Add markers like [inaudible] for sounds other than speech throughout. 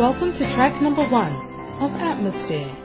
Welcome to track number one of Atmosphere.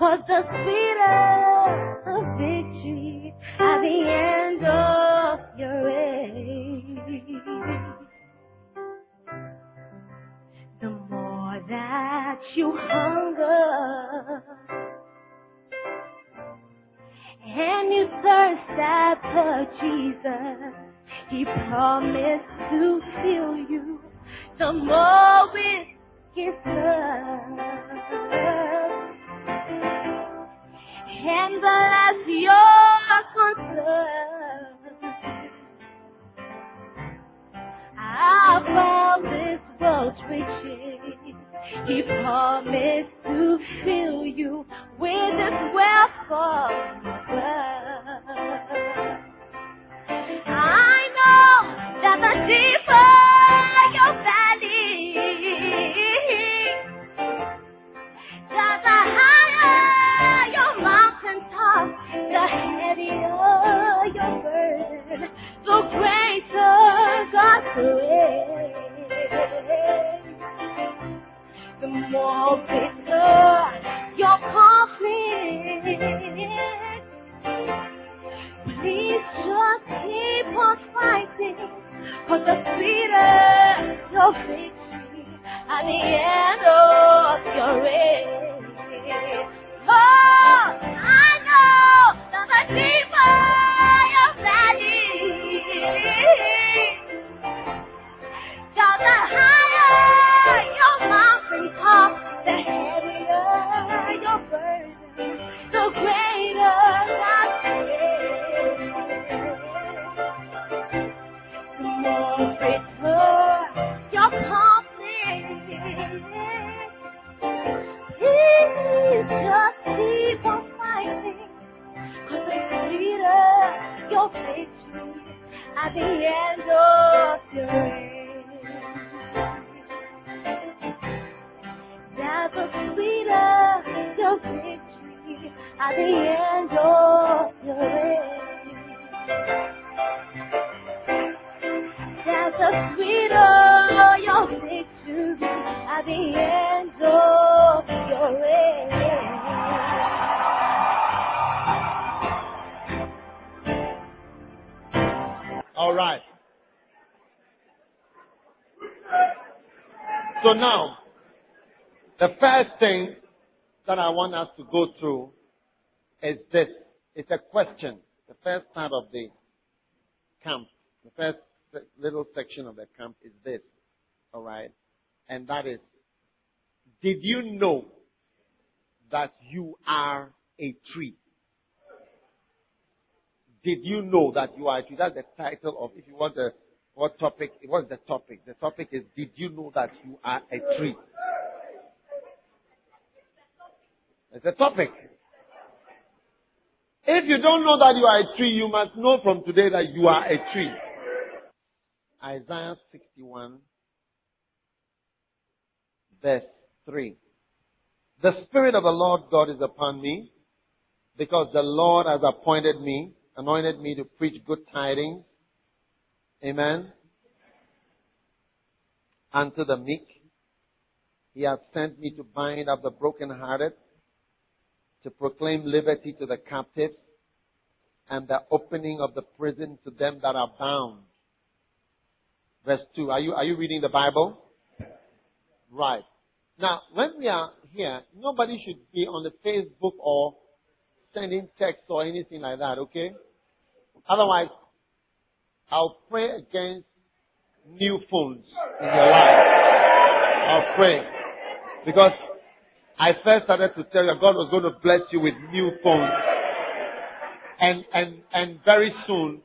Cause the sweeter the victory at the end of your race. The more that you hunger and you thirst after Jesus, He promised to fill you the more with His love. And the less you're concerned about this world's riches, He promised to fill you with His wealth of love. I know that the deeper your victory at the end of your the sweeter your victory at the end of your race. That the sweeter your victory at the end of your race. All right. So now, the first thing that I want us to go through is this. It's a question. The first part of the camp, the first little section of the camp is this. All right. And that is, did you know that you are a tree? Did you know that you are a tree? That's the title of, if you want the, what topic, what's the topic? The topic is, did you know that you are a tree? It's a topic. If you don't know that you are a tree, you must know from today that you are a tree. Isaiah 61, verse 3. The Spirit of the Lord God is upon me, because the Lord has appointed me, anointed me to preach good tidings. Amen. Unto the meek. He has sent me to bind up the brokenhearted, to proclaim liberty to the captives, and the opening of the prison to them that are bound. Verse 2. Are you, are you reading the Bible? Right. Now, when we are here, nobody should be on the Facebook or sending texts or anything like that, okay? Otherwise, I'll pray against new phones in your life. I'll pray. Because I first started to tell you God was going to bless you with new phones. And, and, and very soon,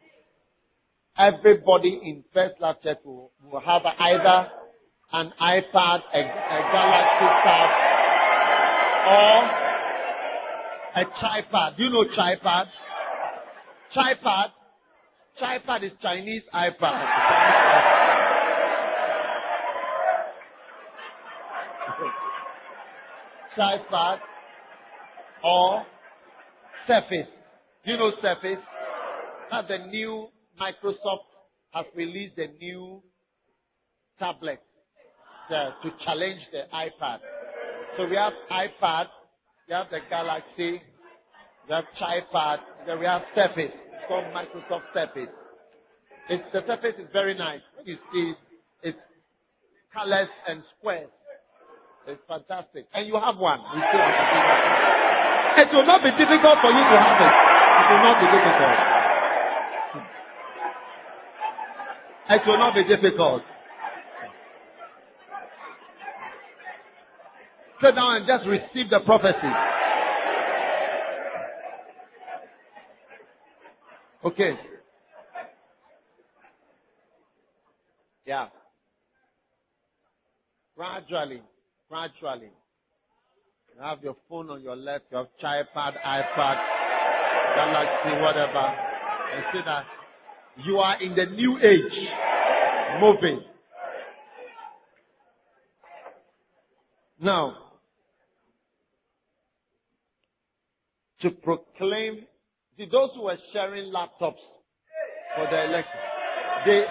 everybody in First Love Church will, will have either an iPad, a, a Galaxy Tab, or a tripod. Do you know tripod? Tripod. Tripod is Chinese iPad. tripod or Surface. Do you know Surface? That's the new Microsoft has released a new tablet to challenge the iPad. So we have iPad, we have the Galaxy, we have tripod, then we have Surface. It's called Microsoft Surface. It's, the Surface is very nice. When you see it, it's colors and squares. It's fantastic. And you have one. You still have it. It will not be difficult for you to have it. It will not be difficult. It will not be difficult. Sit down and just receive the prophecy. Okay. Yeah. Gradually, gradually. You have your phone on your left, you have tripod, iPad, Galaxy, whatever. And see that you are in the new age. Moving. Now, to proclaim, see those who were sharing laptops for the election, they,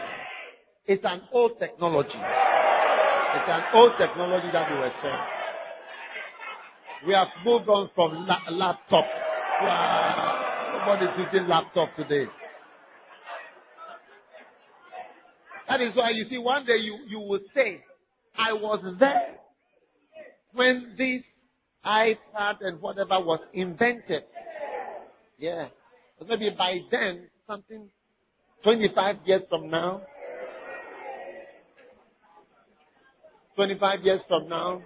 it's an old technology. It's an old technology that we were sharing. We have moved on from la- laptop. Wow. Nobody's using laptop today. That is why you see one day you, you will say, I was there when this iPad and whatever was invented. Yeah. But maybe by then, something 25 years from now, 25 years from now,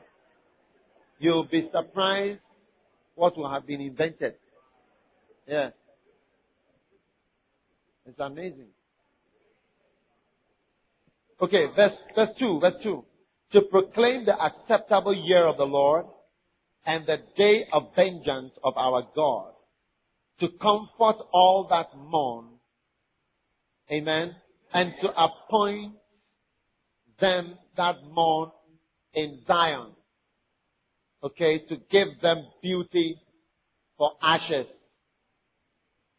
you'll be surprised what will have been invented. Yeah. It's amazing. Okay, verse, verse 2, verse 2. To proclaim the acceptable year of the Lord and the day of vengeance of our God. To comfort all that mourn. Amen. And to appoint them that mourn in Zion. Okay, to give them beauty for ashes.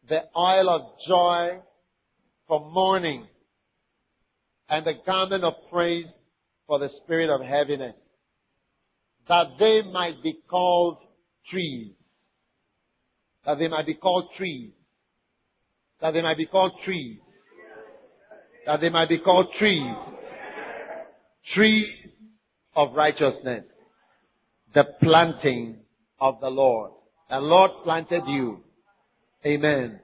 The oil of joy for mourning and the garment of praise for the spirit of heaviness, that they might be called trees. That they might be called trees. That they might be called trees. That they might be called trees. Trees of righteousness. The planting of the Lord. The Lord planted you. Amen.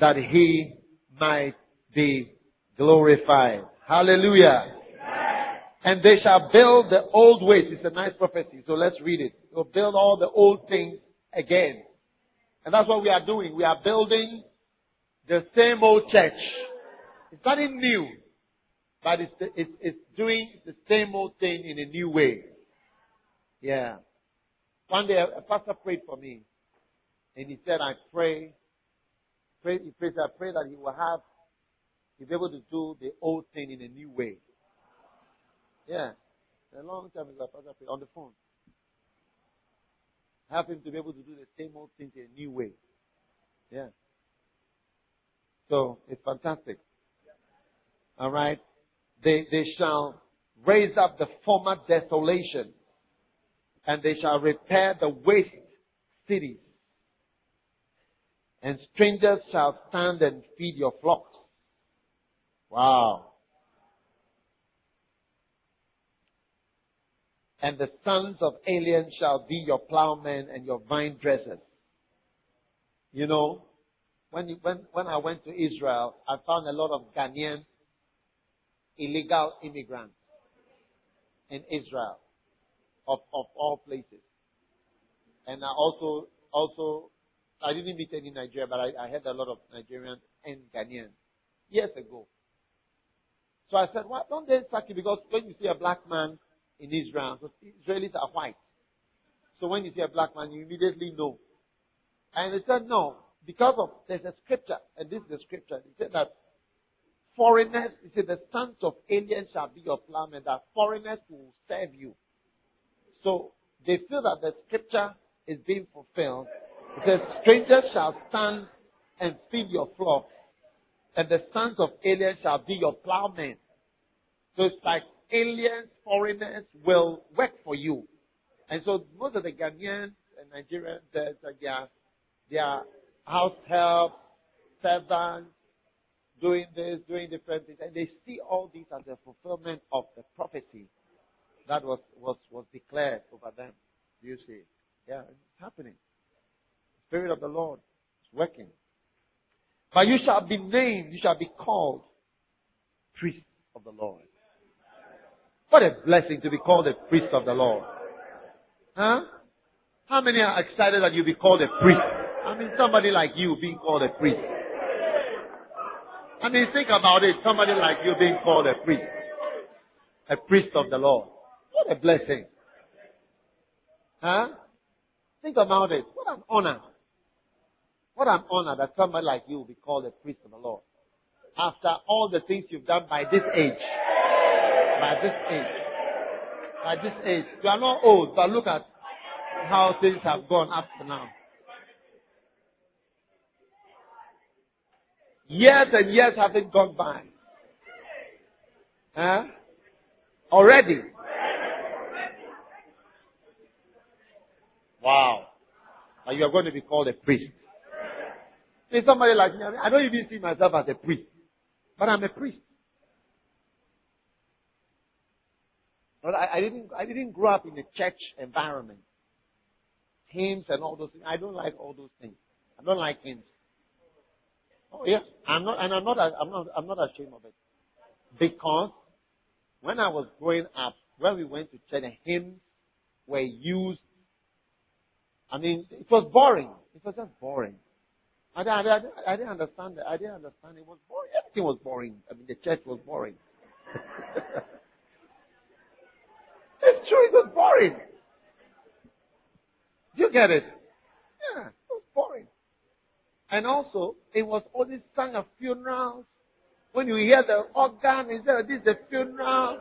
That he might be glorified. Hallelujah. And they shall build the old ways. It's a nice prophecy. So let's read it. They'll build all the old things again. And that's what we are doing. We are building the same old church. It's nothing new, but it's, it's, it's doing the same old thing in a new way. Yeah. One day a pastor prayed for me and he said, I pray, pray he prays, I pray that he will have, he'll be able to do the old thing in a new way. Yeah. A long time ago, pastor prayed on the phone. Have him to be able to do the same old things in a new way. Yeah. So it's fantastic. All right. They, they shall raise up the former desolation and they shall repair the waste cities. And strangers shall stand and feed your flocks. Wow. And the sons of aliens shall be your plowmen and your vine dressers. You know, when, when, when I went to Israel, I found a lot of Ghanaian illegal immigrants in Israel, of, of all places. And I also, also, I didn't meet any Nigerian, but I, I had a lot of Nigerians and Ghanaians years ago. So I said, why don't they sack you? Because when you see a black man in Israel, so Israelis are white. So when you see a black man, you immediately know. And they said, no, because of, there's a scripture, and this is the scripture. He said that foreigners, he said, the sons of aliens shall be your plowmen, that foreigners will serve you. So they feel that the scripture is being fulfilled. It says, strangers shall stand and feed your flock, and the sons of aliens shall be your plowmen. So it's like aliens, foreigners will work for you. And so most of the Ghanaians and Nigerians, they are, uh, they are house help, servants, doing this, doing different things. And they see all these as a fulfillment of the prophecy that was, was, was declared over them. Do you see? Yeah, it's happening. The Spirit of the Lord is working. But you shall be named, you shall be called priest of the Lord. What a blessing to be called a priest of the Lord. Huh? How many are excited that you be called a priest? I mean, somebody like you being called a priest. I mean, think about it. Somebody like you being called a priest. A priest of the Lord. What a blessing. Huh? Think about it. What an honor. What an honor that somebody like you will be called a priest of the Lord. After all the things you've done by this age. By this age. By this age. You are not old, but look at how things have gone up to now. Years and years haven't gone by. Huh? Already. Wow. But you are going to be called a priest. See somebody like me, I don't even see myself as a priest. But I'm a priest. But I, I didn't I didn't grow up in a church environment. Hymns and all those things. I don't like all those things. I don't like hymns. Oh yeah, I'm not, and I'm not, I'm not, I'm not ashamed of it, because when I was growing up, when we went to church, the hymns were used. I mean, it was boring. It was just boring. I, I, I, I didn't understand it. I didn't understand it was boring. Everything was boring. I mean, the church was boring. [laughs] true. It was boring. You get it? Yeah, it was boring. And also, it was only sung at funerals. When you hear the organ, is there this is a funeral,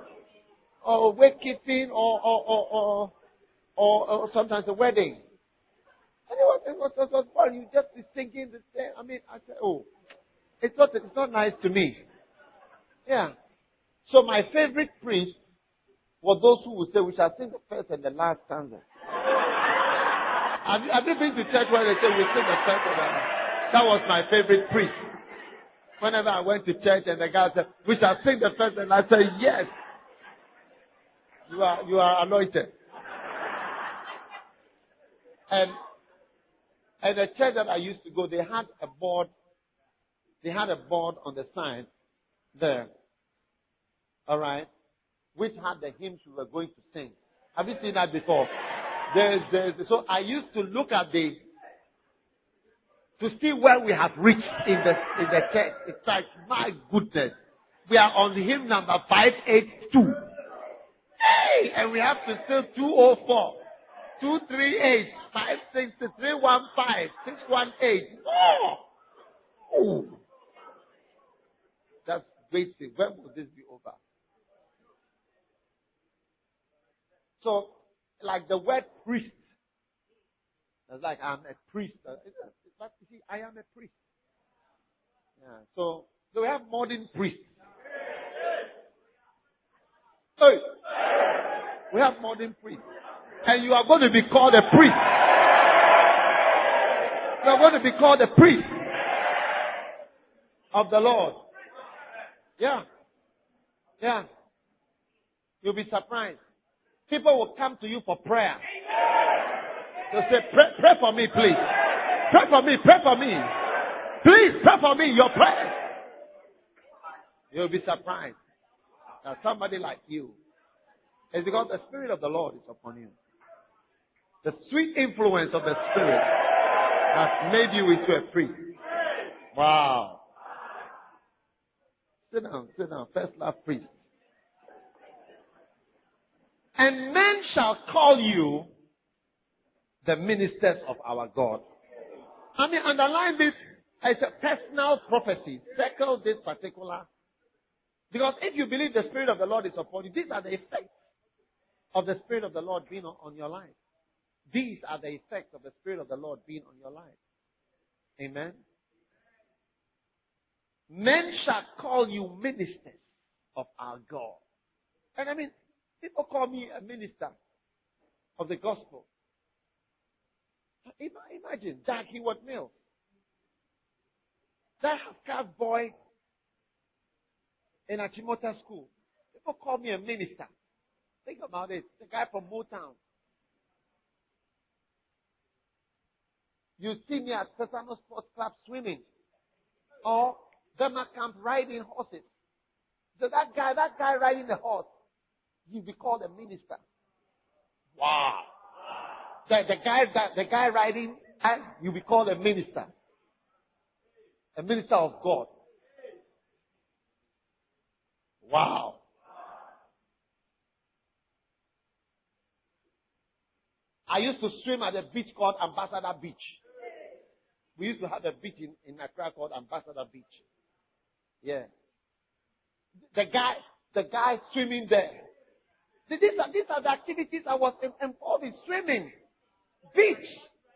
or wakekeeping, or or or or, or, or sometimes a wedding. And it was, it was, it was boring. You just be singing the same. I mean, I said, oh, it's not, it's not nice to me. Yeah. So my favorite priest were those who will say, we shall sing the first and the last stanza. have, you, have you been to church where they say we sing the first and the last? That was my favorite priest. Whenever I went to church and the guy said, we shall sing the first and I said, yes. You are, you are anointed. And, and the church that I used to go, they had a board, they had a board on the side there. Alright? Which had the hymns we were going to sing. Have you seen that before? There's, there's, so I used to look at the, to see where we have reached in the, in the text. It's like, my goodness. We are on hymn number 582. Hey! And we have to still 204. 238, 560, 315, 618. Oh! oh. That's basic. When will this be over? So, like the word priest. It's like I'm a priest. Uh, but uh, you see, I am a priest. Yeah. So, so we have modern priests. Hey. We have modern priests. And you are going to be called a priest. You are going to be called a priest of the Lord. Yeah. Yeah. You'll be surprised. People will come to you for prayer. They'll say, pray, pray for me, please. Pray for me, pray for me. Please pray for me, your prayer. You'll be surprised that somebody like you is because the Spirit of the Lord is upon you. The sweet influence of the Spirit has made you into a priest. Wow. Sit down, sit down. First love priest. And men shall call you the ministers of our God. I mean, underline this as a personal prophecy. Circle this particular. Because if you believe the Spirit of the Lord is upon you, these are the effects of the Spirit of the Lord being on, your life. These are the effects of the Spirit of the Lord being on your life. Amen. Men shall call you ministers of our God. And I mean, people call me a minister of the gospel. Imagine Dag Heward-Mills. That half boy in Achimota school. People call me a minister. Think about it. The guy from Motown. You see me at Sesame Sports Club swimming. Or Burma Camp riding horses. So that guy, that guy riding the horse, you be called a minister. Wow. The, the guy that the guy riding, and ah, you be called a minister. A minister of God. Wow. I used to swim at a beach called Ambassador Beach. We used to have a beach in, in Accra called Ambassador Beach. Yeah. The guy, the guy swimming there. See, these are, these are the activities I was involved in swimming, beach,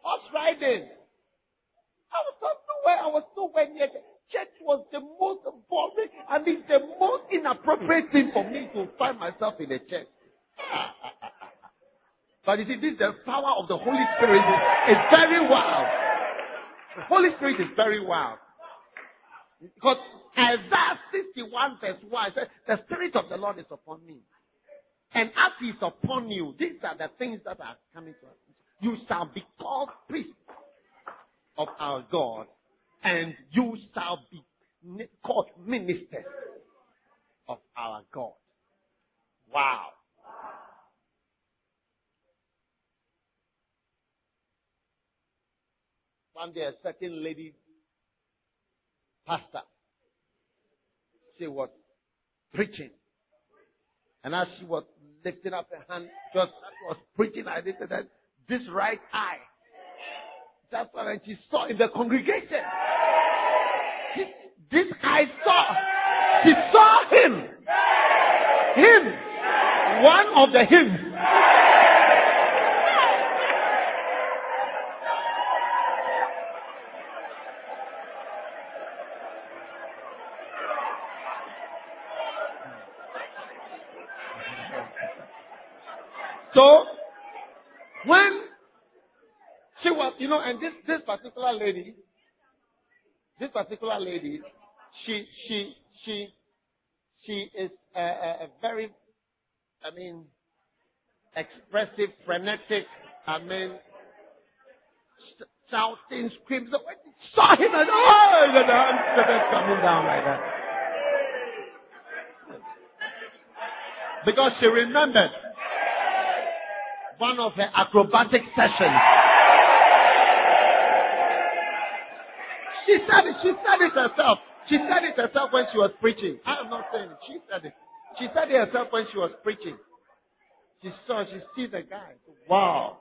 horse riding. I was not nowhere, I was nowhere near the church was the most boring, I mean the most inappropriate thing for me to find myself in a church. [laughs] But you see, this the power of the Holy Spirit is very wild. The Holy Spirit is very wild. Because Isaiah 61 verse 1 says, the Spirit of the Lord is upon me. And as is upon you, these are the things that are coming to us. You shall be called priests of our God, and you shall be called ministers of our God. Wow. One day, a certain lady pastor. She was preaching. And as she was lifting up her hand, just was preaching, I did that this right eye. That's what when she saw in the congregation. This eye saw. She saw him. Him. One of the hymns. So, when she was, you know, and this, this particular lady, this particular lady, she, she, she, she is a, a, a very, I mean, expressive, frenetic, I mean, shouting, screaming. So when she saw him, and oh, the hands coming down like that. Because she remembered one of her acrobatic sessions. She said it. She said it herself. She said it herself when she was preaching. I am not saying it. She said it. She said it herself when she was preaching. She saw, she see the guy. Wow.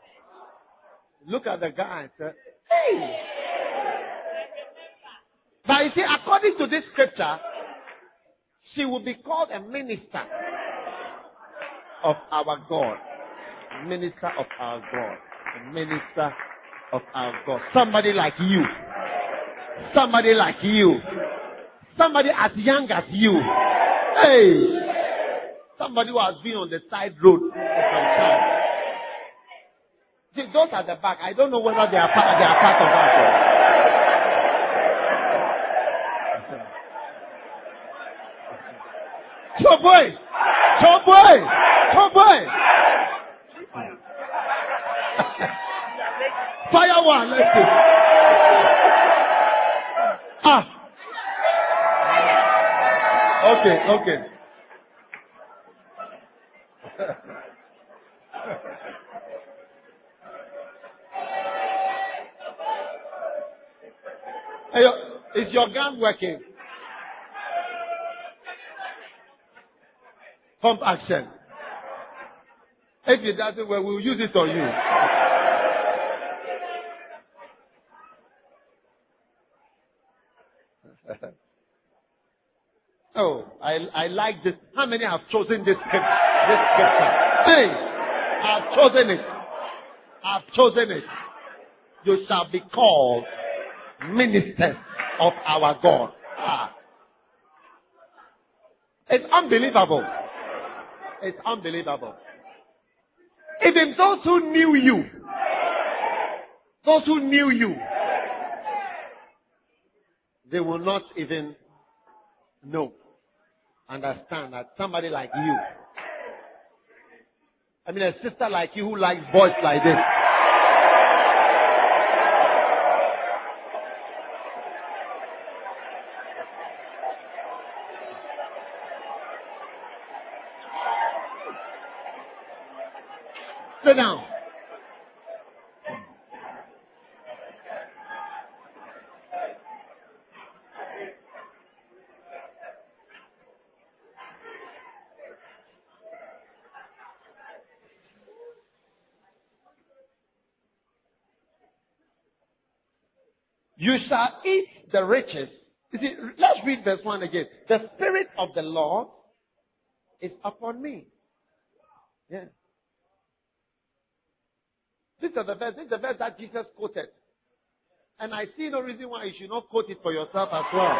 Look at the guy and said, hey. But you see, according to this scripture, she will be called a minister of our God. Minister of our God. Minister of our God. Somebody like you. Somebody like you. Somebody as young as you. Hey. Somebody who has been on the side road for some time. See, those at the back, I don't know whether they are part, they are part of that. So boy, so boy, so boy. Fire one, let's see. Ah. Okay, okay. hey, is your gun working? Pump action. If it doesn't work, we'll use it on you. oh, I, I like this. How many have chosen this scripture? This scripture? Hey, I've chosen it. I've chosen it. You shall be called ministers of our God. Ah. It's unbelievable. It's unbelievable. Even those who knew you, those who knew you, they will not even know, understand that somebody like you, I mean a sister like you who likes boys like this, Sit down. You shall eat the riches. You see, let's read verse 1 again. The Spirit of the Lord is upon me. Yeah. This is the verse. This is the verse that Jesus quoted. And I see no reason why you should not quote it for yourself as well.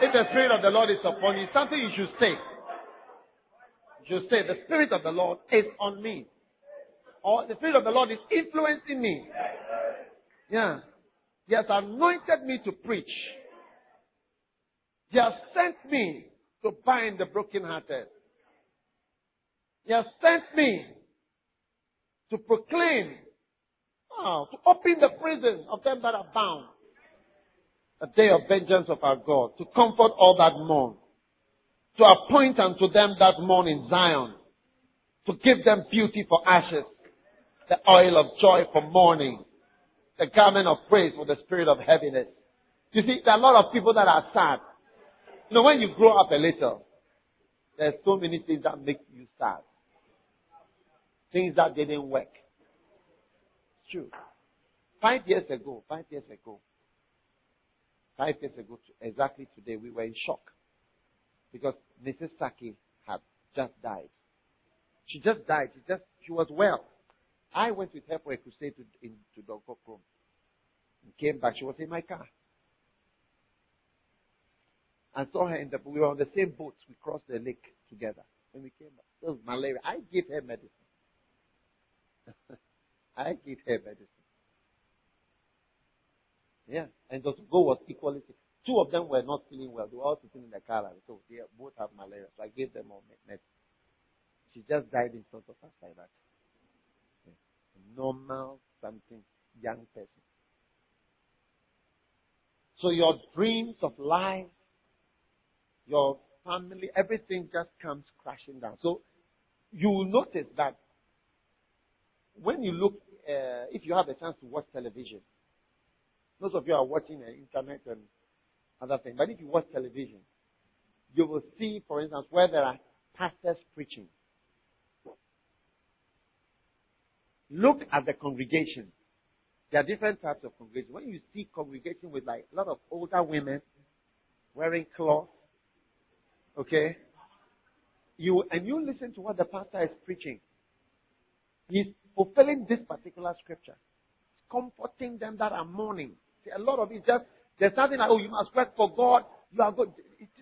If the Spirit of the Lord is upon you, something you should say. You should say, the Spirit of the Lord is on me. Or the Spirit of the Lord is influencing me. Yeah. He has anointed me to preach. He has sent me to bind the brokenhearted. He has sent me to proclaim, oh, to open the prison of them that are bound. A day of vengeance of our God, to comfort all that mourn, to appoint unto them that mourn in Zion, to give them beauty for ashes, the oil of joy for mourning, the garment of praise for the spirit of heaviness. You see, there are a lot of people that are sad. You know, when you grow up a little, there's so many things that make you sad. Things that didn't work. It's true. Five years ago, five years ago, five years ago, exactly today, we were in shock. Because Mrs. Saki had just died. She just died. She just, she was well. I went with her for a crusade to, in, to. And came back. She was in my car. I saw her in the, we were on the same boat. We crossed the lake together. When we came back, it was malaria. I gave her medicine. [laughs] I give her medicine. Yeah. And the go was equally sick. Two of them were not feeling well. They were all sitting in the car. and So they both have malaria. So I gave them all medicine. She just died in front of us like that. Normal, something, young person. So your dreams of life, your family, everything just comes crashing down. So you will notice that when you look, uh, if you have a chance to watch television, most of you are watching the internet and other things, but if you watch television, you will see, for instance, where there are pastors preaching. Look at the congregation. There are different types of congregation. When you see congregation with like a lot of older women wearing cloth, okay, you and you listen to what the pastor is preaching. He's fulfilling this particular scripture, comforting them that are mourning. See, a lot of it just there's nothing like oh you must work for God. You are good.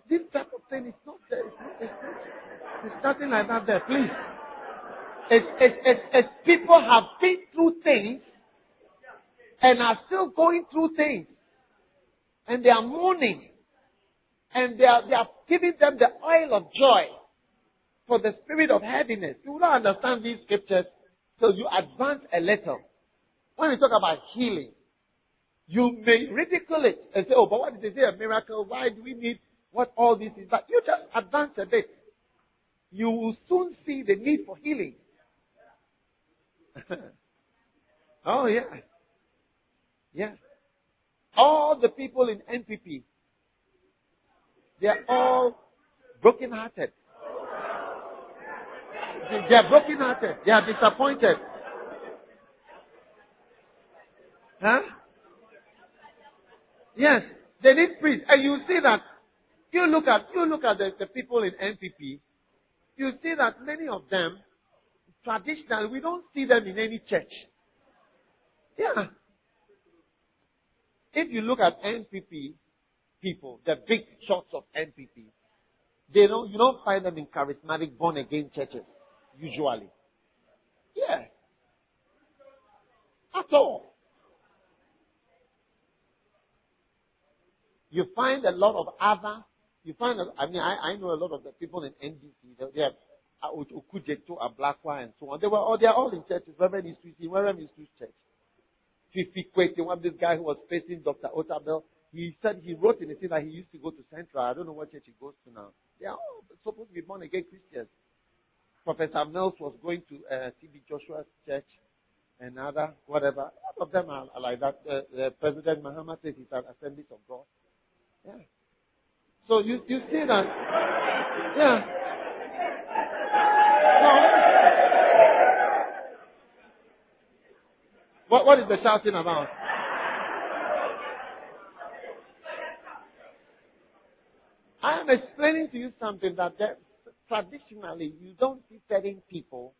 This type of thing is not there. It's, not, it's, not, it's nothing like that there. Please. It's, it's, it's, it's people have been through things and are still going through things. And they are mourning. And they are, they are giving them the oil of joy for the spirit of heaviness. You don't understand these scriptures, so you advance a little. When we talk about healing, you may ridicule it and say, oh, but what did they say a miracle? Why do we need what all this is? But you just advance a bit. You will soon see the need for healing. [laughs] oh, yeah. Yeah. All the people in NPP, they are all broken-hearted. They are broken-hearted. They are disappointed. Huh? Yes, they need priests. And you see that, you look at, you look at the, the people in NPP, you see that many of them, traditionally, we don't see them in any church. Yeah. If you look at NPP people, the big shots of NPP, they don't, you don't find them in charismatic born again churches, usually. Yeah. At all. You find a lot of other, you find, I mean, I, I know a lot of the people in NDC, they, have Okudzeto, Ablakwa, and so on. They were all, they are all in churches, Reverend Isusi, Reverend Isusi's church. Fifi Kwetey, one this guy who was facing Dr. Otabil, he said he wrote in the thing that he used to go to Central. I don't know what church he goes to now. They are all supposed to be born again Christians. Professor Mills was going to uh, TB Joshua's church and other, whatever. A of them are, are like that. Uh, President Mahama says he's an Assemblies of God. Yeah. So you, you see that. Yeah. What, what is the shouting about? I am explaining to you something that there, traditionally you don't see certain people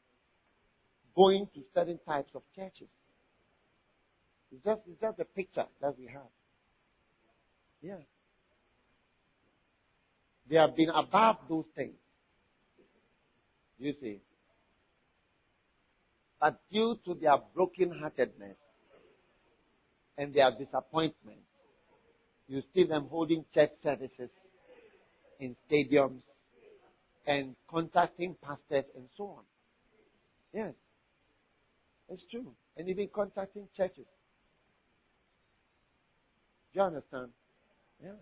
going to certain types of churches. It's just, it's just a picture that we have. Yeah. They have been above those things. You see. But due to their brokenheartedness and their disappointment, you see them holding church services in stadiums and contacting pastors and so on. Yes. It's true. And even contacting churches. Do you understand? Yeah.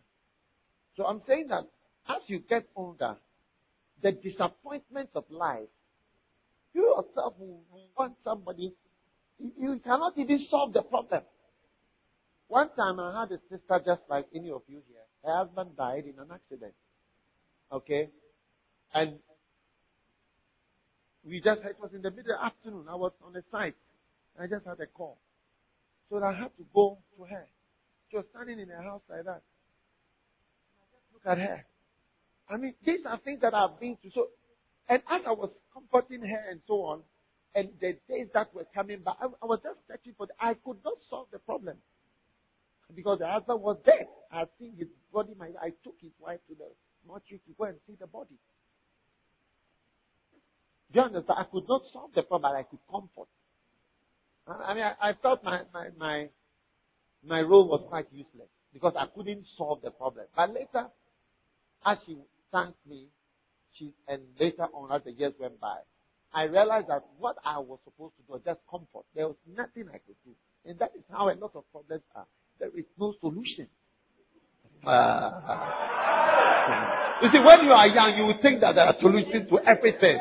So I'm saying that as you get older, the disappointments of life you yourself want somebody. You cannot even solve the problem. One time I had a sister just like any of you here. Her husband died in an accident. Okay? And we just, it was in the middle of the afternoon. I was on the site. I just had a call. So I had to go to her. She was standing in her house like that. Look at her. I mean, these are things that I've been through. So and as I was comforting her and so on, and the days that were coming by, I, I was just searching for. The, I could not solve the problem because the husband was dead. I seen his body. My, I took his wife to the mortuary to go and see the body. Do you understand? I could not solve the problem, I could comfort. I mean, I, I felt my, my, my, my role was quite useless because I couldn't solve the problem. But later, as she thanked me, and later on, as the years went by, I realized that what I was supposed to do was just comfort. There was nothing I could do. And that is how a lot of problems are. There is no solution. Uh, you see, when you are young, you will think that there are solutions to everything.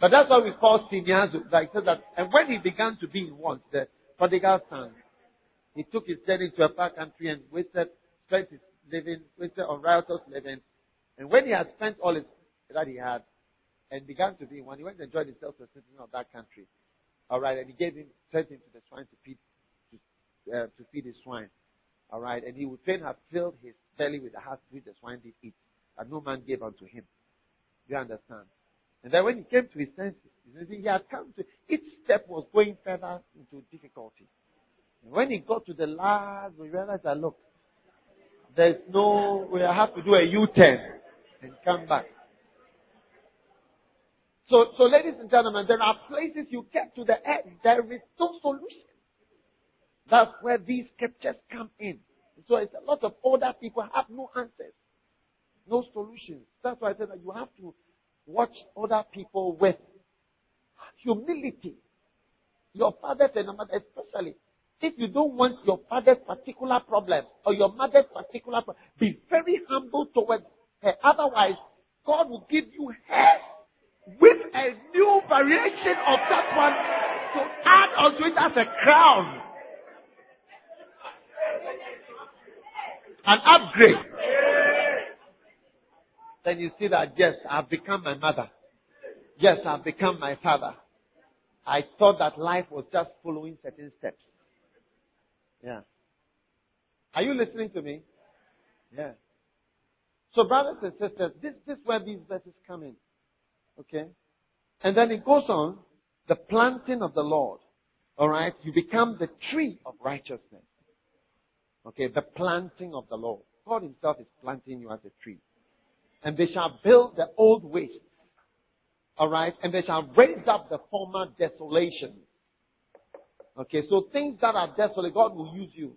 But that's what we call sinyazo. Like so that, and when he began to be in want, the prodigal son, he took his journey to a far country and wasted, spent his living, wasted on riotous living. And when he had spent all his, that he had, and began to be one, he went and enjoyed himself to the citizen of that country. All right, and he gave him, sent him to the swine to feed, to, uh, to feed his swine. All right, and he would fain have filled his belly with the heart which the swine did eat, and no man gave unto him. Do you understand? And then when he came to his senses, he had come to, each step was going further into difficulty. And when he got to the last, we realized that look, there's no, we have to do a U-turn and come back. So, so ladies and gentlemen, there are places you get to the end, there is no solution. That's where these scriptures come in. So it's a lot of older people have no answers, no solutions. That's why I said that you have to watch other people with humility. Your father and your mother, especially if you don't want your father's particular problem or your mother's particular problem, be very humble towards her. Otherwise, God will give you her with a new variation of that one to add onto it as a crown. An upgrade. Then you see that, yes, I've become my mother. Yes, I've become my father. I thought that life was just following certain steps. Yeah. Are you listening to me? Yeah. So, brothers and sisters, this, this is where these verses come in. Okay? And then it goes on, the planting of the Lord. Alright? You become the tree of righteousness. Okay? The planting of the Lord. God Himself is planting you as a tree. And they shall build the old waste. Alright? And they shall raise up the former desolation. Okay? So things that are desolate, God will use you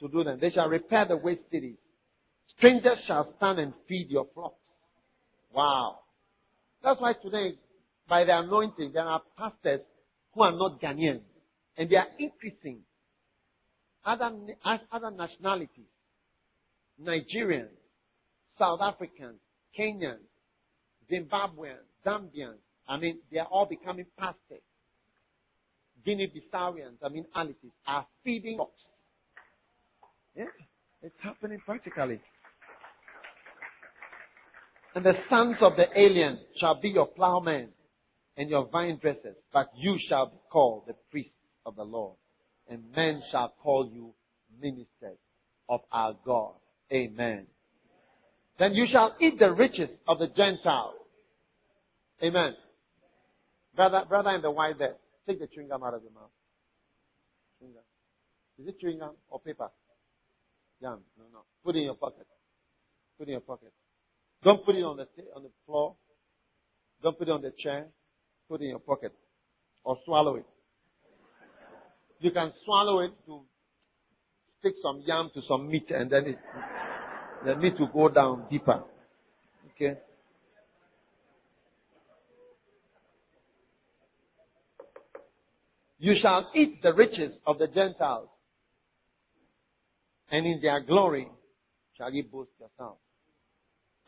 to do them. They shall repair the waste cities. Strangers shall stand and feed your flocks. Wow. That's why today, by the anointing, there are pastors who are not Ghanaian. And they are increasing. Other, other nationalities. Nigerians, South Africans, Kenyans, Zimbabweans, Zambians. I mean, they are all becoming pastors. Guinea-Bissawians, I mean, Alices, are feeding flocks. Yeah, it's happening practically. And the sons of the alien shall be your plowmen and your vine dressers, but you shall be called the priests of the Lord. And men shall call you ministers of our God. Amen. Then you shall eat the riches of the Gentiles. Amen. Brother, brother in the white there, take the chewing gum out of your mouth. Chewing gum. Is it chewing gum or paper? Gum. No, no. Put it in your pocket. Put it in your pocket. Don't put it on the, on the floor. Don't put it on the chair. Put it in your pocket. Or swallow it. You can swallow it to stick some yam to some meat and then it, the meat will go down deeper. Okay? You shall eat the riches of the Gentiles, and in their glory shall ye boast yourselves.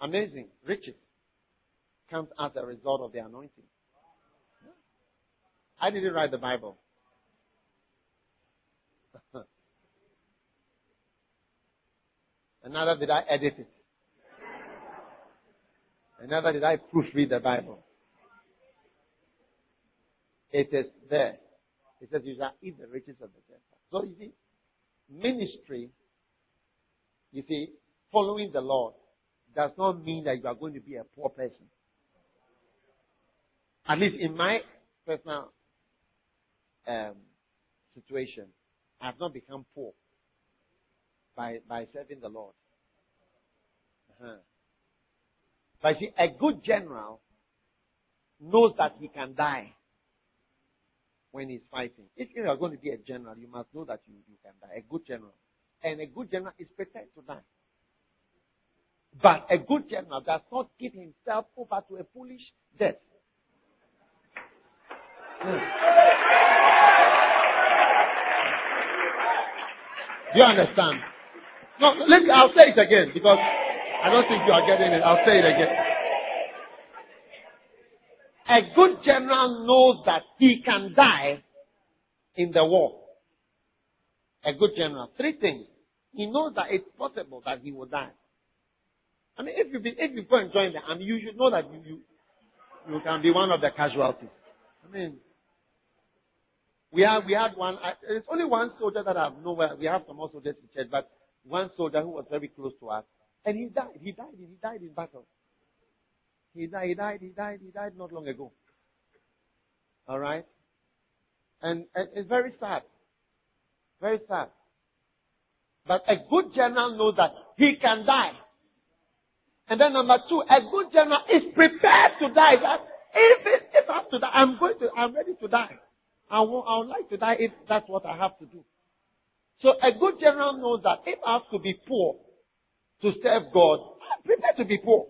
Amazing. Riches comes as a result of the anointing. I didn't write the Bible. [laughs] and did I edit it. And did I proofread the Bible. It is there. It says you shall eat the riches of the Gentiles. So you see, ministry, you see, following the Lord does not mean that you are going to be a poor person. At least in my personal um, situation, I have not become poor by, by serving the Lord. Uh-huh. But see, a good general knows that he can die when he's fighting. If you are going to be a general, you must know that you, you can die. A good general. And a good general is prepared to die. But a good general does not give himself over to a foolish death. Do you understand? No, let I'll say it again because I don't think you are getting it. I'll say it again. A good general knows that he can die in the war. A good general. Three things. He knows that it's possible that he will die. I mean, if you be, if you go and join the army, you should know that you, you you can be one of the casualties. I mean, we have we had one. It's only one soldier that I know. Where we have some more soldiers in church, but one soldier who was very close to us, and he died. He died. He died in battle. He died. He died. He died. He died not long ago. All right, and, and it's very sad. Very sad. But a good general knows that he can die. And then number two, a good general is prepared to die. That if it, if I have to die, I'm going to, I'm ready to die. I, will, I would like to die if that's what I have to do. So a good general knows that if I have to be poor to serve God, I'm prepared to be poor.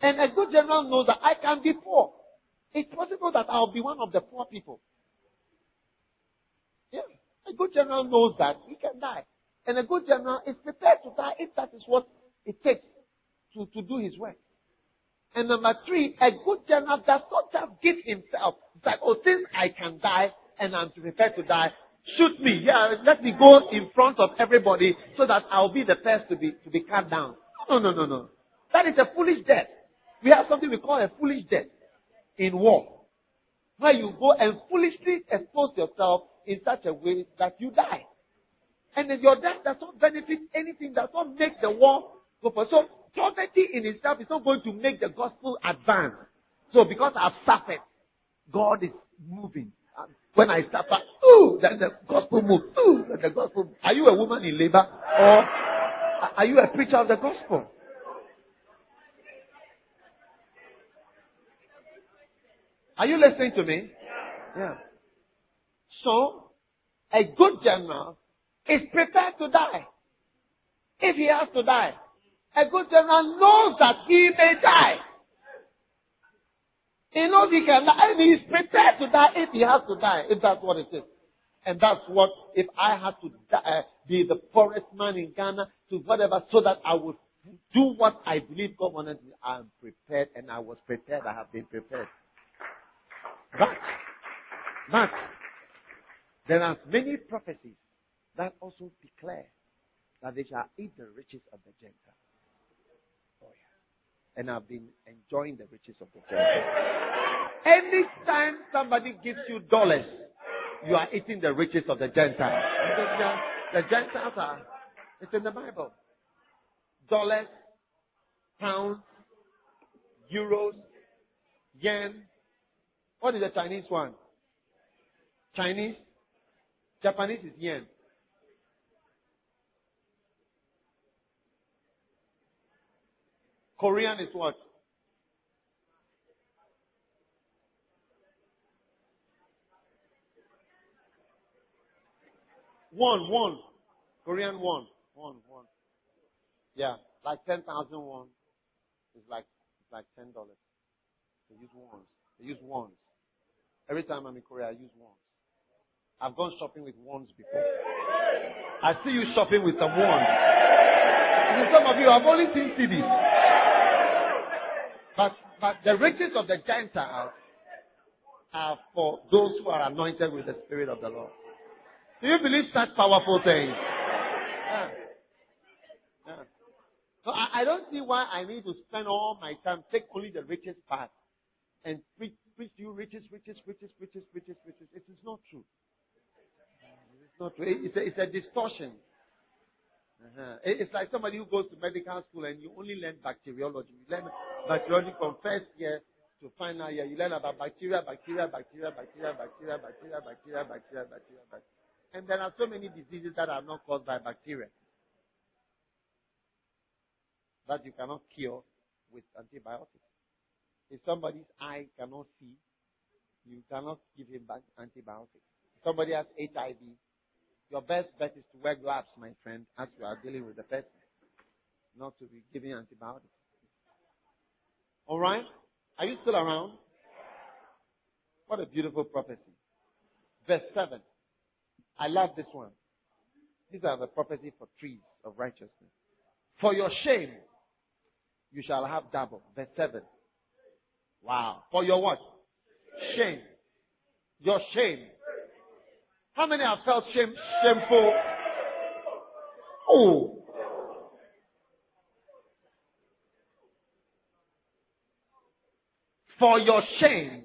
And a good general knows that I can be poor. It's possible that I'll be one of the poor people. Yeah. A good general knows that he can die. And a good general is prepared to die if that is what it takes to, to do his work. And number three, a good general does not just give himself. Like, oh, since I can die and I'm prepared to die, shoot me. Yeah, let me go in front of everybody so that I'll be the first to be, to be cut down. No, no, no, no. That is a foolish death. We have something we call a foolish death in war. Where you go and foolishly expose yourself in such a way that you die. And your death does not benefit anything, does not make the war go for. So poverty in itself is not going to make the gospel advance. So because I've suffered, God is moving. When I suffer, ooh, then the gospel moves. Ooh, then the gospel. Are you a woman in labor or are you a preacher of the gospel? Are you listening to me? Yeah. So, a good general is prepared to die. If he has to die. A good general knows that he may die. He knows he can die and he is prepared to die if he has to die, if that's what it is. And that's what, if I had to die, uh, be the poorest man in Ghana to whatever, so that I would do what I believe God wanted I'm prepared and I was prepared, I have been prepared. But, but, there are many prophecies that also declare that they shall eat the riches of the Gentiles. And I've been enjoying the riches of the Gentiles. Anytime somebody gives you dollars, you are eating the riches of the Gentiles. The Gentiles are, it's in the Bible. Dollars, pounds, euros, yen. What is the Chinese one? Chinese? Japanese is yen. Korean is what? One, one. Korean won. One, one. Yeah. Like 10,000 won is like, it's like $10. They use ones. They use ones. Every time I'm in Korea, I use ones. I've gone shopping with ones before. I see you shopping with some ones. some of you have only seen cedis. But, but the riches of the Gentiles are for those who are anointed with the Spirit of the Lord. Do you believe such powerful things? Yeah. Yeah. So I, I don't see why I need to spend all my time, take only the richest part, and preach, preach you riches, riches, riches, riches, riches, riches. It is not true. It's not. It's a, it's a distortion. Uh-huh. It's like somebody who goes to medical school and you only learn bacteriology. You learn bacteriology from first year to final year. You learn about bacteria, bacteria, bacteria, bacteria, bacteria, bacteria, bacteria, bacteria, bacteria, bacteria. And there are so many diseases that are not caused by bacteria that you cannot cure with antibiotics. If somebody's eye cannot see, you cannot give him antibiotics. If somebody has HIV, your best bet is to wear gloves, my friend, as you are dealing with the person, not to be giving antibiotics. All right? Are you still around? What a beautiful prophecy. Verse 7. I love this one. These are the prophecy for trees of righteousness. For your shame, you shall have double. Verse 7. Wow. For your what? Shame. Your shame. How many have felt shame, shameful? Oh. For your shame,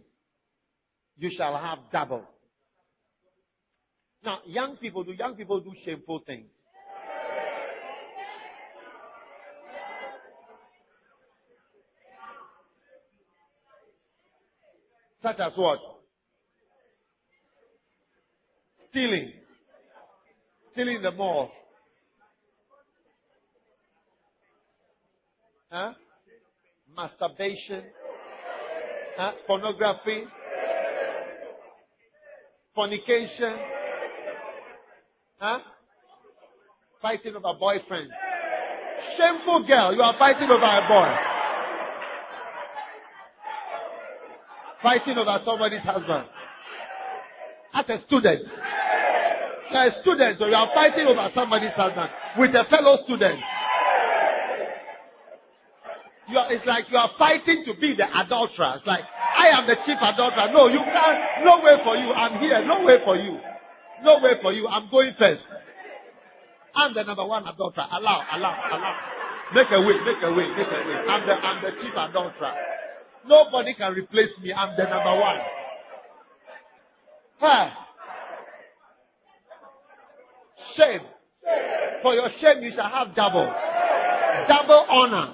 you shall have double. Now, young people, do young people do shameful things? Such as what? Stealing. Stealing the mall. Huh? Masturbation. Huh? Pornography. Fornication. Huh? Fighting over boyfriend. Shameful girl, you are fighting over a boy. Fighting over somebody's husband. As a student. Are a student, so you are fighting over somebody's husband with a fellow student. You are, it's like you are fighting to be the adulterer. It's like, I am the chief adulterer. No, you can't. No way for you. I'm here. No way for you. No way for you. I'm going first. I'm the number one adulterer. Allow, allow, allow. Make a way, make a way, make a way. I'm the, I'm the chief adulterer. Nobody can replace me. I'm the number one. Ah. Shame. For your shame, you shall have double. Double honor.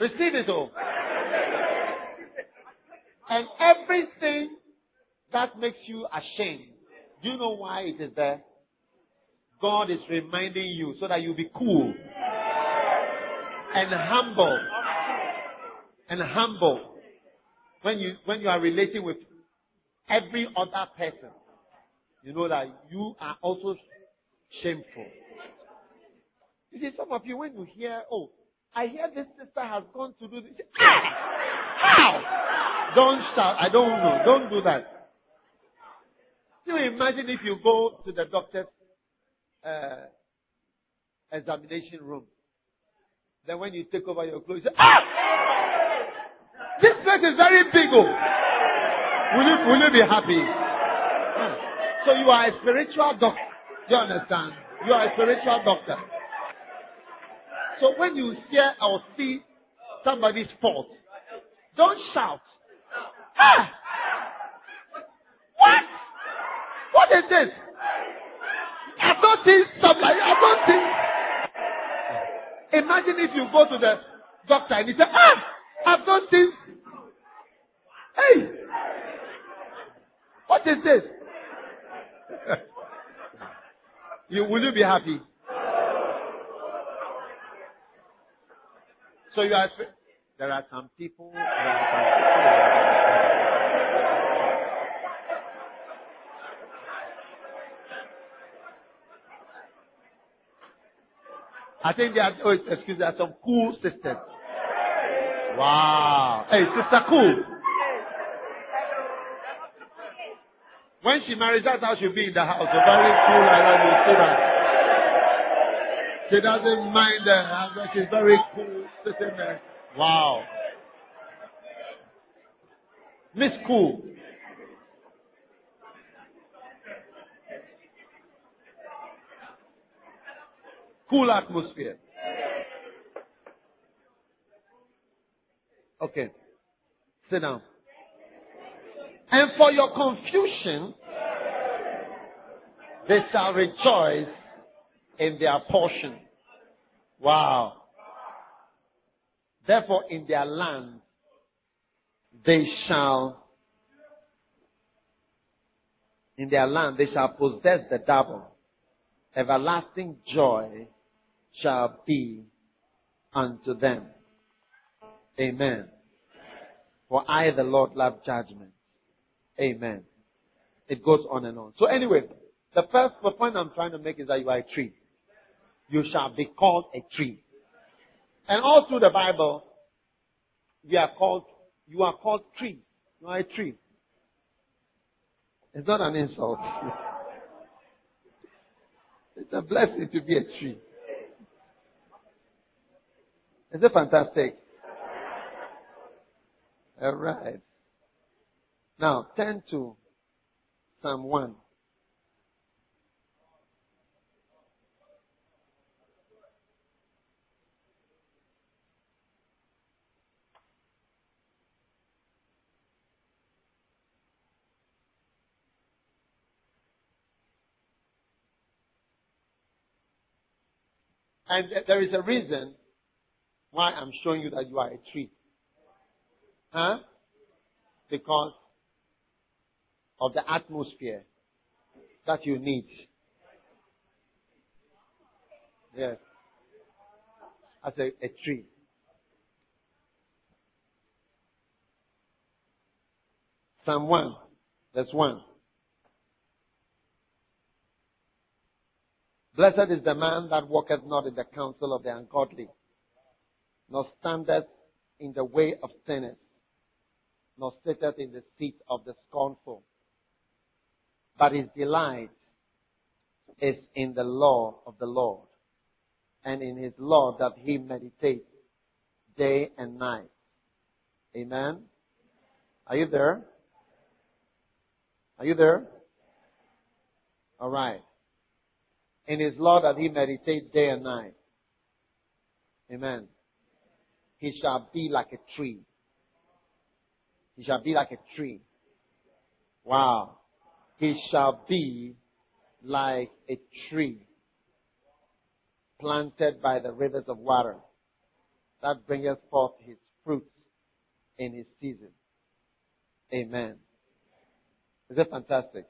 Receive it all. And everything that makes you ashamed, do you know why it is there? God is reminding you so that you be cool and humble and humble when you when you are relating with every other person. You know that you are also shameful. You see, some of you when you hear, oh, I hear this sister has gone to do this. Ah! How? Don't shout. I don't know. Don't do that. You imagine if you go to the doctor's uh, examination room. Then when you take over your clothes, you say, ah! This place is very big. Oh. Will you, will you be happy? So you are a spiritual doctor. Do you understand? You are a spiritual doctor. So when you hear or see somebody's fault, don't shout. Ah! What? What is this? I've not seen like I've not seen. Imagine if you go to the doctor and he says, Ah, I've not seen. Hey, what is this? You will you be happy? So you are. There are some people. There are some I think there are, oh, excuse me, there are some cool sisters. Wow. Hey, sister cool. When she marries, that's how she'll be in the house. A very cool, see that. She doesn't mind the husband. She's very cool, sitting there. Wow. Miss Cool. Cool atmosphere. Okay. Sit down. And for your confusion, they shall rejoice in their portion. Wow. Therefore, in their land, they shall, in their land, they shall possess the double. Everlasting joy shall be unto them. Amen. For I, the Lord, love judgment. Amen. It goes on and on. So anyway, the first the point I'm trying to make is that you are a tree. You shall be called a tree. And all through the Bible, we are called, you are called tree. You are a tree. It's not an insult. [laughs] it's a blessing to be a tree. Is it fantastic? All right. Now, turn to Psalm 1. And there is a reason why I'm showing you that you are a tree. Huh? Because of the atmosphere that you need. Yes. As a, a tree. Psalm 1, That's 1. Blessed is the man that walketh not in the counsel of the ungodly, nor standeth in the way of sinners, nor sitteth in the seat of the scornful. But his delight is in the law of the Lord, and in his law that he meditates day and night. Amen. Are you there? Are you there? All right in his law that he meditates day and night. Amen. He shall be like a tree. He shall be like a tree. Wow. He shall be like a tree planted by the rivers of water that bringeth forth his fruits in his season. Amen. Is that fantastic?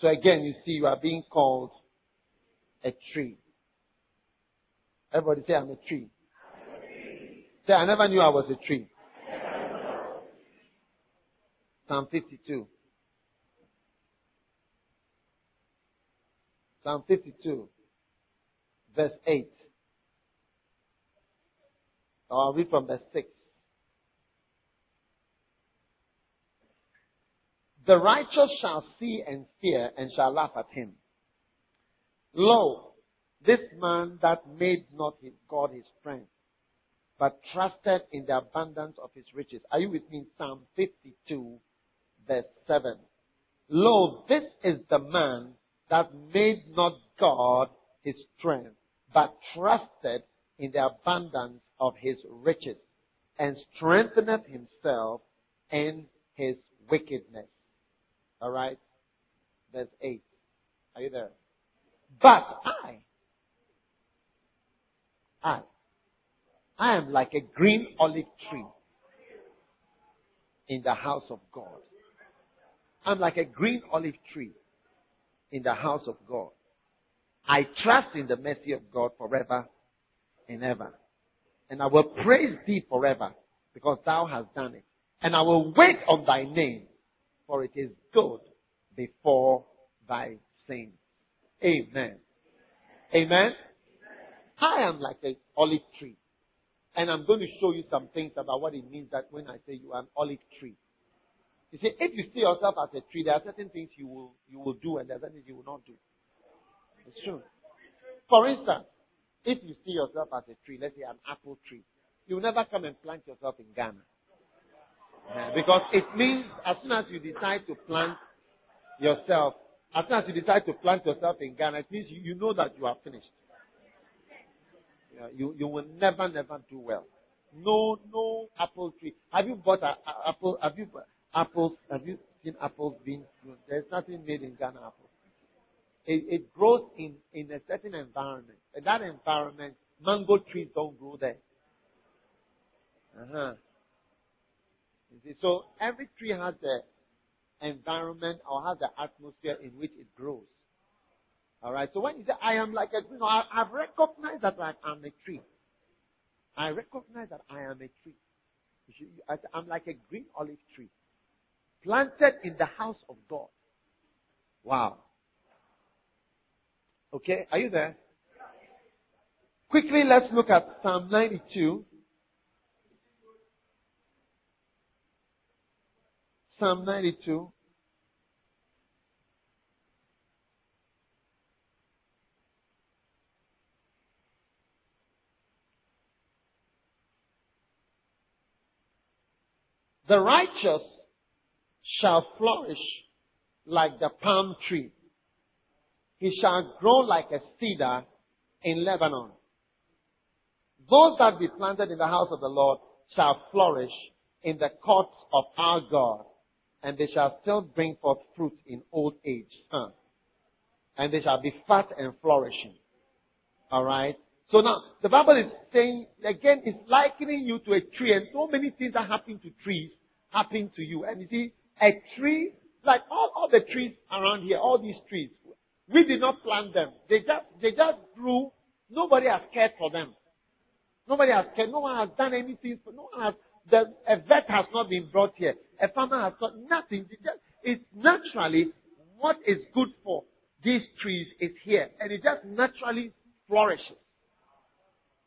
So again, you see, you are being called a tree. Everybody say, I'm a tree. Say, I never knew I was a tree. Psalm 52. Psalm 52, verse 8. Or I'll read from verse 6. The righteous shall see and fear and shall laugh at him. Lo, this man that made not his God his friend, but trusted in the abundance of his riches. Are you with me? Psalm 52, verse 7. Lo, this is the man that made not God his strength, but trusted in the abundance of his riches, and strengthened himself in his wickedness. Alright? Verse 8. Are you there? But I, I, I am like a green olive tree in the house of God. I'm like a green olive tree in the house of God. I trust in the mercy of God forever and ever. And I will praise thee forever because thou hast done it. And I will wait on thy name for it is good before thy saints. Amen. Amen. I am like an olive tree. And I'm going to show you some things about what it means that when I say you are an olive tree. You see, if you see yourself as a tree, there are certain things you will you will do and there are certain things you will not do. It's true. For instance, if you see yourself as a tree, let's say an apple tree, you will never come and plant yourself in Ghana. Because it means as soon as you decide to plant yourself as soon as you decide to plant yourself in Ghana, it means you, you know that you are finished. You, you will never, never do well. No, no apple tree. Have you bought a, a apple? Have you apples? Have you seen apples being? Grown? There's nothing made in Ghana apples. It, it grows in in a certain environment. In that environment, mango trees don't grow there. Uh huh. So every tree has a environment or has the atmosphere in which it grows. Alright, so when you say, I am like a, know, I, have recognized that I am a tree. I recognize that I am a tree. I'm like a green olive tree. Planted in the house of God. Wow. Okay, are you there? Quickly, let's look at Psalm 92. Psalm 92. The righteous shall flourish like the palm tree. He shall grow like a cedar in Lebanon. Those that be planted in the house of the Lord shall flourish in the courts of our God, and they shall still bring forth fruit in old age. Huh. And they shall be fat and flourishing. Alright? So now, the Bible is saying, again, it's likening you to a tree, and so many things that happen to trees, happen to you. And you see, a tree, like all, all the trees around here, all these trees, we did not plant them. They just, they just grew. Nobody has cared for them. Nobody has cared. No one has done anything. For, no one has. The, a vet has not been brought here. A farmer has got nothing. It's naturally what is good for these trees is here, and it just naturally flourishes.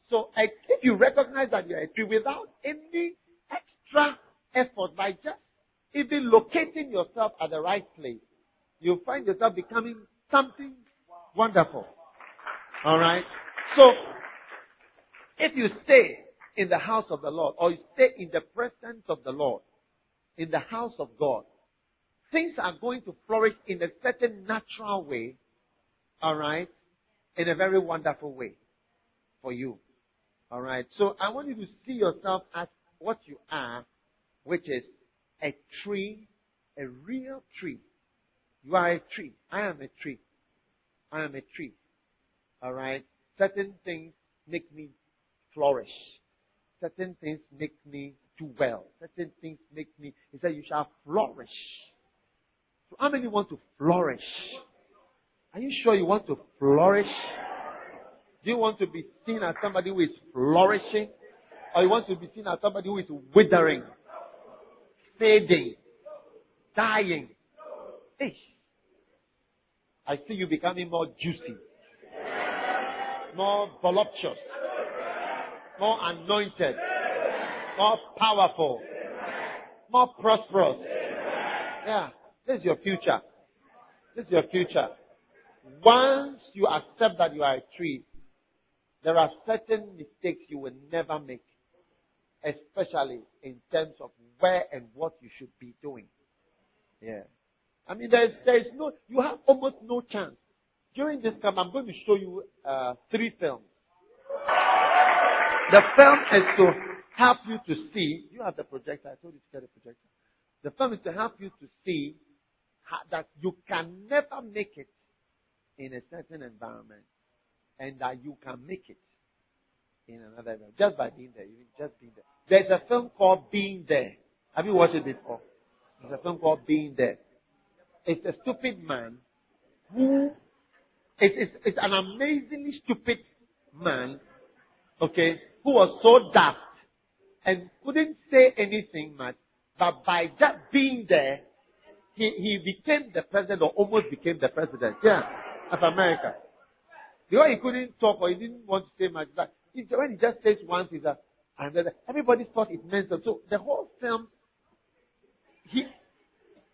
So if you recognize that you're a tree without any extra effort, by just even locating yourself at the right place, you'll find yourself becoming something wonderful. Alright? So, if you stay in the house of the Lord, or you stay in the presence of the Lord, in the house of God, things are going to flourish in a certain natural way, alright, in a very wonderful way for you. Alright, so I want you to see yourself as what you are, which is a tree, a real tree. You are a tree. I am a tree. I am a tree. Alright? Certain things make me flourish. Certain things make me do well. Certain things make me, he said, you shall flourish. So how many want to flourish? Are you sure you want to flourish? Do you want to be seen as somebody who is flourishing? Or you want to be seen as somebody who is withering, fading, dying? Hey, I see you becoming more juicy, more voluptuous, more anointed, more powerful, more prosperous. Yeah, this is your future. This is your future. Once you accept that you are a tree, there are certain mistakes you will never make, especially in terms of where and what you should be doing. Yeah. I mean, there's, there's no, you have almost no chance. During this time, I'm going to show you uh, three films. The film is to help you to see. You have the projector. I told you to get the projector. The film is to help you to see how, that you can never make it in a certain environment and that you can make it in another environment just by being there. You just being there. There's a film called Being There. Have you watched it before? There's a film called Being There. It's a stupid man who it's, it's, it's an amazingly stupid man, okay, who was so daft and couldn't say anything much, but by just being there, he, he became the president or almost became the president, yeah, of America. Because he couldn't talk or he didn't want to say much, but when he just says one thing, and everybody thought it meant so. So the whole film, he,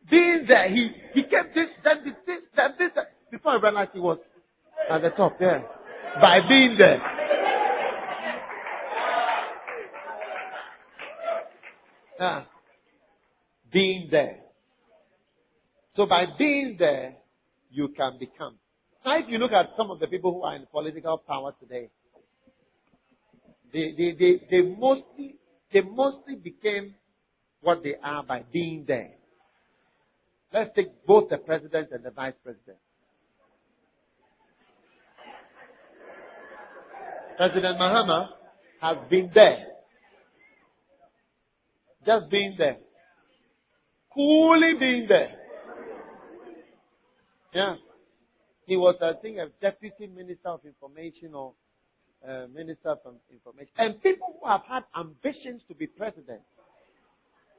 being there, he, he kept this, then this, this, then this. Before I realized he was at the top, yeah. By being there. Yeah. Being there. So by being there, you can become. Now if you look at some of the people who are in political power today, they, they, they, they mostly, they mostly became what they are by being there. Let's take both the president and the vice president. President Mahama has been there. Just being there. Coolly being there. Yeah. He was, I think, a deputy minister of information or uh, minister of information. And people who have had ambitions to be president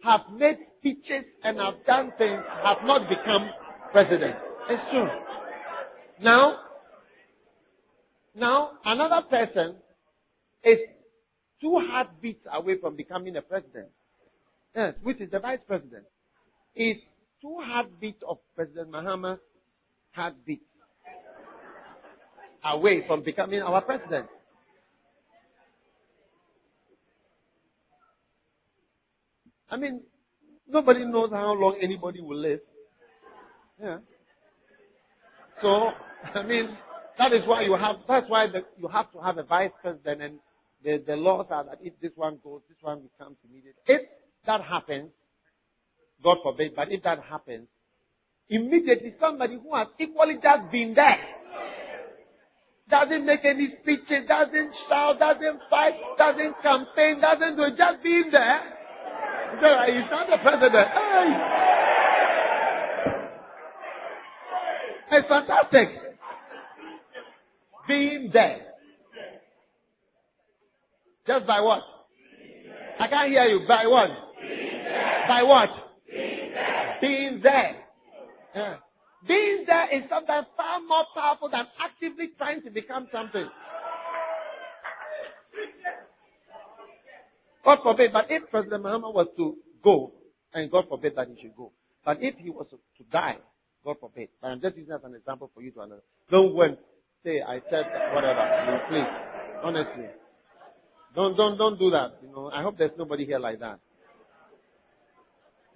have made speeches and have done things have not become president. It's true. Now, now another person is two heartbeats away from becoming a president. Yes, which is the vice president. Is two heartbeats of President Mahama heartbeats away from becoming our president. I mean, Nobody knows how long anybody will live. Yeah. So, I mean, that is why you have, that's why the, you have to have a vice president and the, the laws are that if this one goes, this one becomes immediate. If that happens, God forbid, but if that happens, immediately somebody who has equally just been there doesn't make any speeches, doesn't shout, doesn't fight, doesn't campaign, doesn't do just being there. He's not the president. Hey. It's fantastic. Being there. Just by what? I can't hear you. By what? By what? Being there. Yeah. Being there is sometimes far more powerful than actively trying to become something. God forbid, but if President Mahama was to go, and God forbid that he should go, but if he was to die, God forbid, but I'm just using as an example for you to understand. Don't when say I said whatever, please, honestly, don't don't don't do that. You know, I hope there's nobody here like that.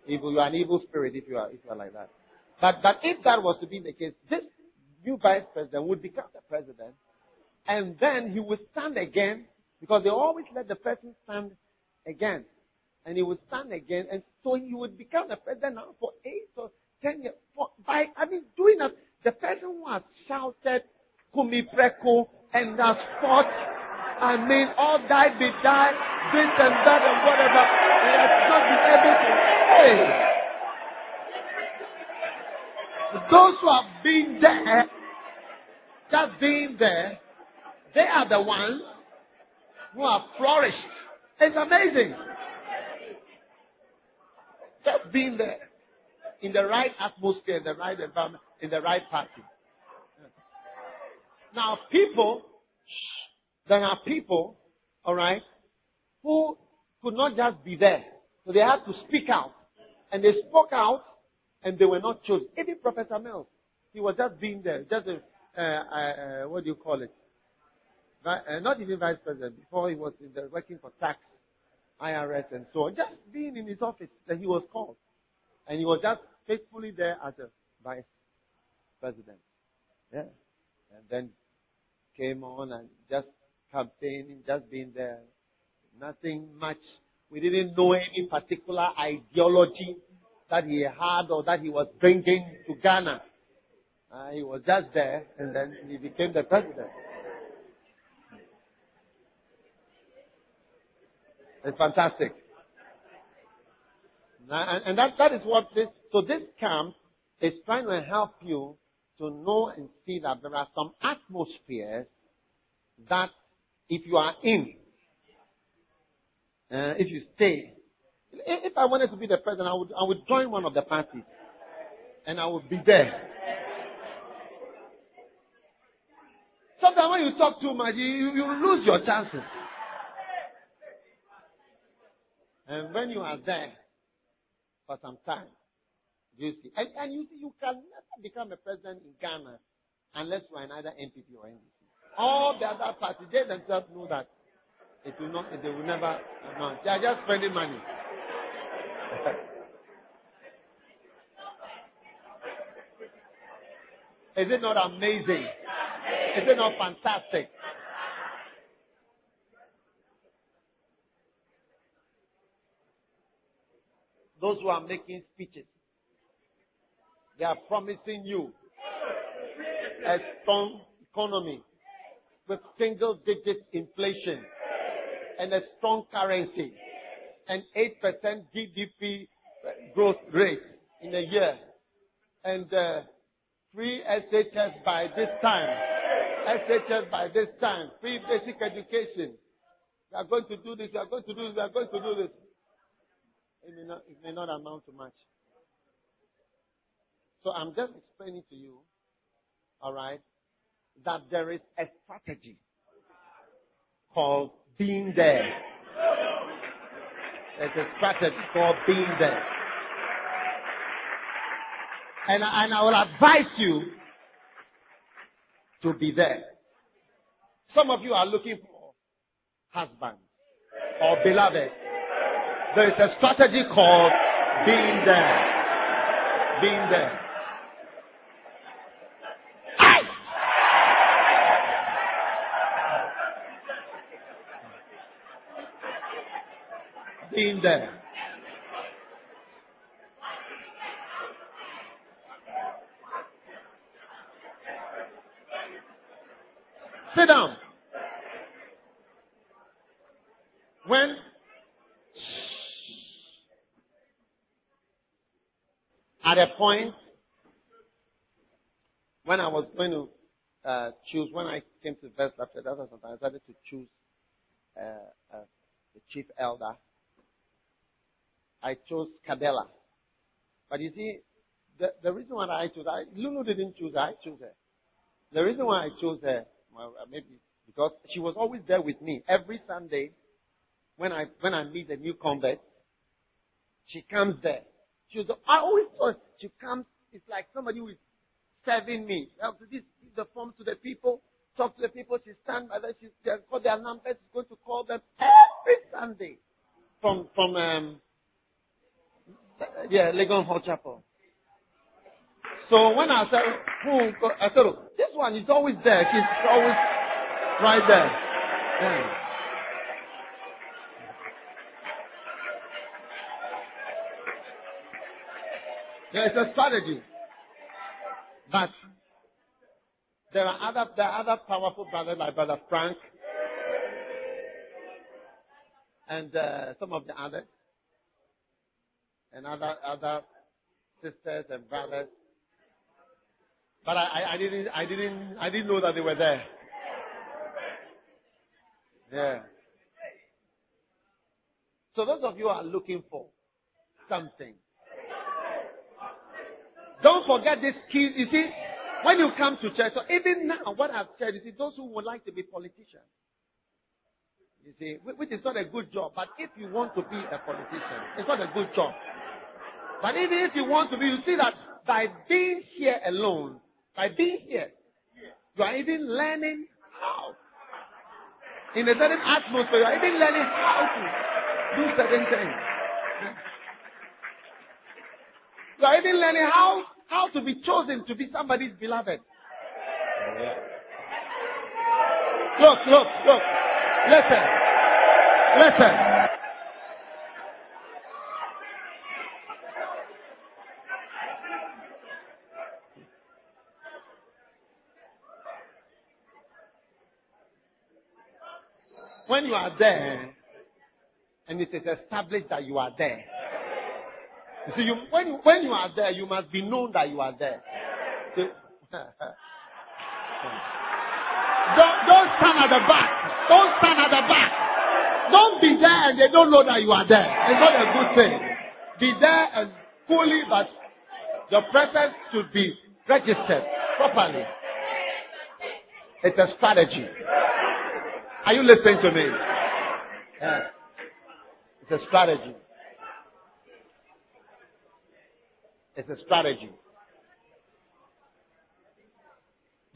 Evil, you are an evil spirit if you are if you are like that. But but if that was to be the case, this new vice president would become the president, and then he would stand again because they always let the person stand again, and he would stand again, and so he would become the president now for eight or ten years. For, by I mean doing that, the person who has shouted "Kumi Preko" and has fought I mean, all died, be died, this and that and whatever. He has not been able to. Those who have been there, just being there, they are the ones who have flourished. It's amazing. Just being there in the right atmosphere, in the right environment, in the right party. Now, people, there are people, alright, who could not just be there. So they had to speak out. And they spoke out and they were not chosen. Even Professor Mills, he was just being there, just a, uh, uh, what do you call it? Uh, not even vice president. Before he was the, working for tax, IRS, and so on. Just being in his office that he was called, and he was just faithfully there as a vice president. Yeah, and then came on and just campaigning, just being there. Nothing much. We didn't know any particular ideology that he had or that he was bringing to Ghana. Uh, he was just there and then he became the president. It's fantastic. And, and that, that is what this, so this camp is trying to help you to know and see that there are some atmospheres that if you are in, uh, if you stay, if I wanted to be the president, I would, I would join one of the parties. And I would be there. Sometimes when you talk too much, you, you lose your chances. And when you are there for some time, you see, and, and you see, you can never become a president in Ghana unless you are either NPP or NDC. All the other parties, they themselves know that it will not, they will never, no, they are just spending money. [laughs] Is it not amazing? Is it not fantastic? Those who are making speeches, they are promising you a strong economy with single digit inflation and a strong currency and 8% GDP growth rate in a year. And uh, free SHS by this time. SHS by this time. Free basic education. We are going to do this, we are going to do this, we are going to do this. It may not, it may not amount to much. So I'm just explaining to you, alright, that there is a strategy called being there. There's a strategy called being there. And, and I will advise you to be there. Some of you are looking for husbands or beloved. There is a strategy called Being there. Being there. Aye. Being there. Sit down. When at a point when I was going to uh, choose, when I came to First Baptist, I decided to choose uh, uh, the chief elder. I chose Cadella. But you see, the, the reason why I chose, I, Lulu didn't choose her, I chose her. The reason why I chose her, well, maybe because she was always there with me every Sunday when I when I meet a new convert. She comes there. She was, I always thought she comes. It's like somebody who is serving me. This give the form to the people, talk to the people. She stand by them. She got their numbers. She's going to call them every Sunday from from um yeah Legon Hall Chapel. So when I said, who, I said, this one is always there. She's always right there. Yeah. Yeah, it's a strategy. But there are other there are other powerful brothers like Brother Frank and uh, some of the others and other other sisters and brothers. But I, I, I didn't I didn't I didn't know that they were there. Yeah. So those of you are looking for something. Don't forget this key. You see, when you come to church, so even now, what I've said, you see, those who would like to be politicians, you see, which is not a good job. But if you want to be a politician, it's not a good job. But even if you want to be, you see that by being here alone, by being here, you are even learning how. In a certain atmosphere, you are even learning how to do certain things. You are even learning how how to be chosen to be somebody's beloved. Yeah. Look, look, look. Listen. Listen. When you are there, and it is established that you are there, you see, you, when, you, when you are there, you must be known that you are there. [laughs] don't, don't stand at the back. Don't stand at the back. Don't be there and they don't know that you are there. It's not a good thing. Be there and fully, but your presence should be registered properly. It's a strategy. Are you listening to me? Yeah. It's a strategy. It's a strategy.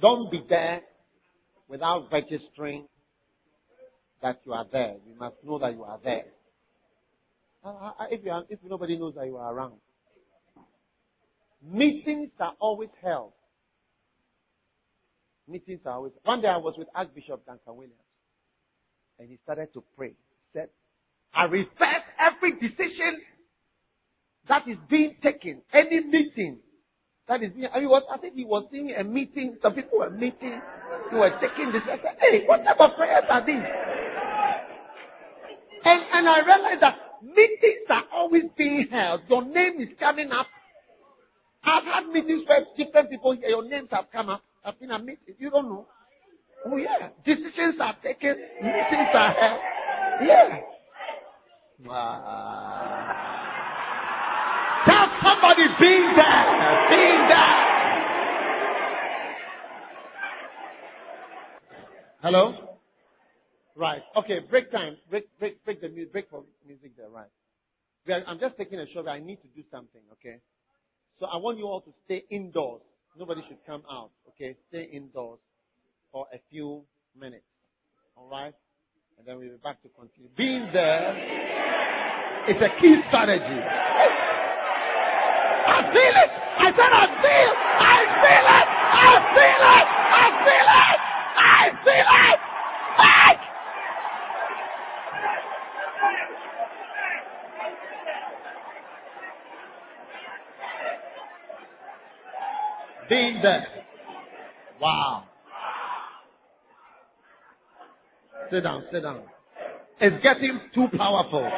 Don't be there without registering that you are there. You must know that you are there. Uh, uh, uh, if, you are, if nobody knows that you are around. Meetings are always held. Meetings are always. One day I was with Archbishop Duncan Williams, and he started to pray. He said, "I reverse every decision that is being taken. Any meeting that is being, I, mean, I think he was seeing a meeting. Some people were meeting. They were taking this. I said, hey, what type of prayers are these? And, and I realized that meetings are always being held. Your name is coming up. I've had meetings where different people, your names have come up. I've been a meeting. You don't know. Oh yeah. Decisions are taken. Meetings are held. Yeah. Wow. Somebody being there, being there. Hello? Right. Okay, break time. Break, break, break the music, break for music there, right. I'm just taking a shot. I need to do something, okay? So I want you all to stay indoors. Nobody should come out, okay? Stay indoors for a few minutes. Alright? And then we'll be back to continue. Being there is a key strategy. Feel it. I said I feel. I feel it. I feel it. I feel it. I feel it. Back. Being there. Wow. Sit down, sit down. It's getting too powerful.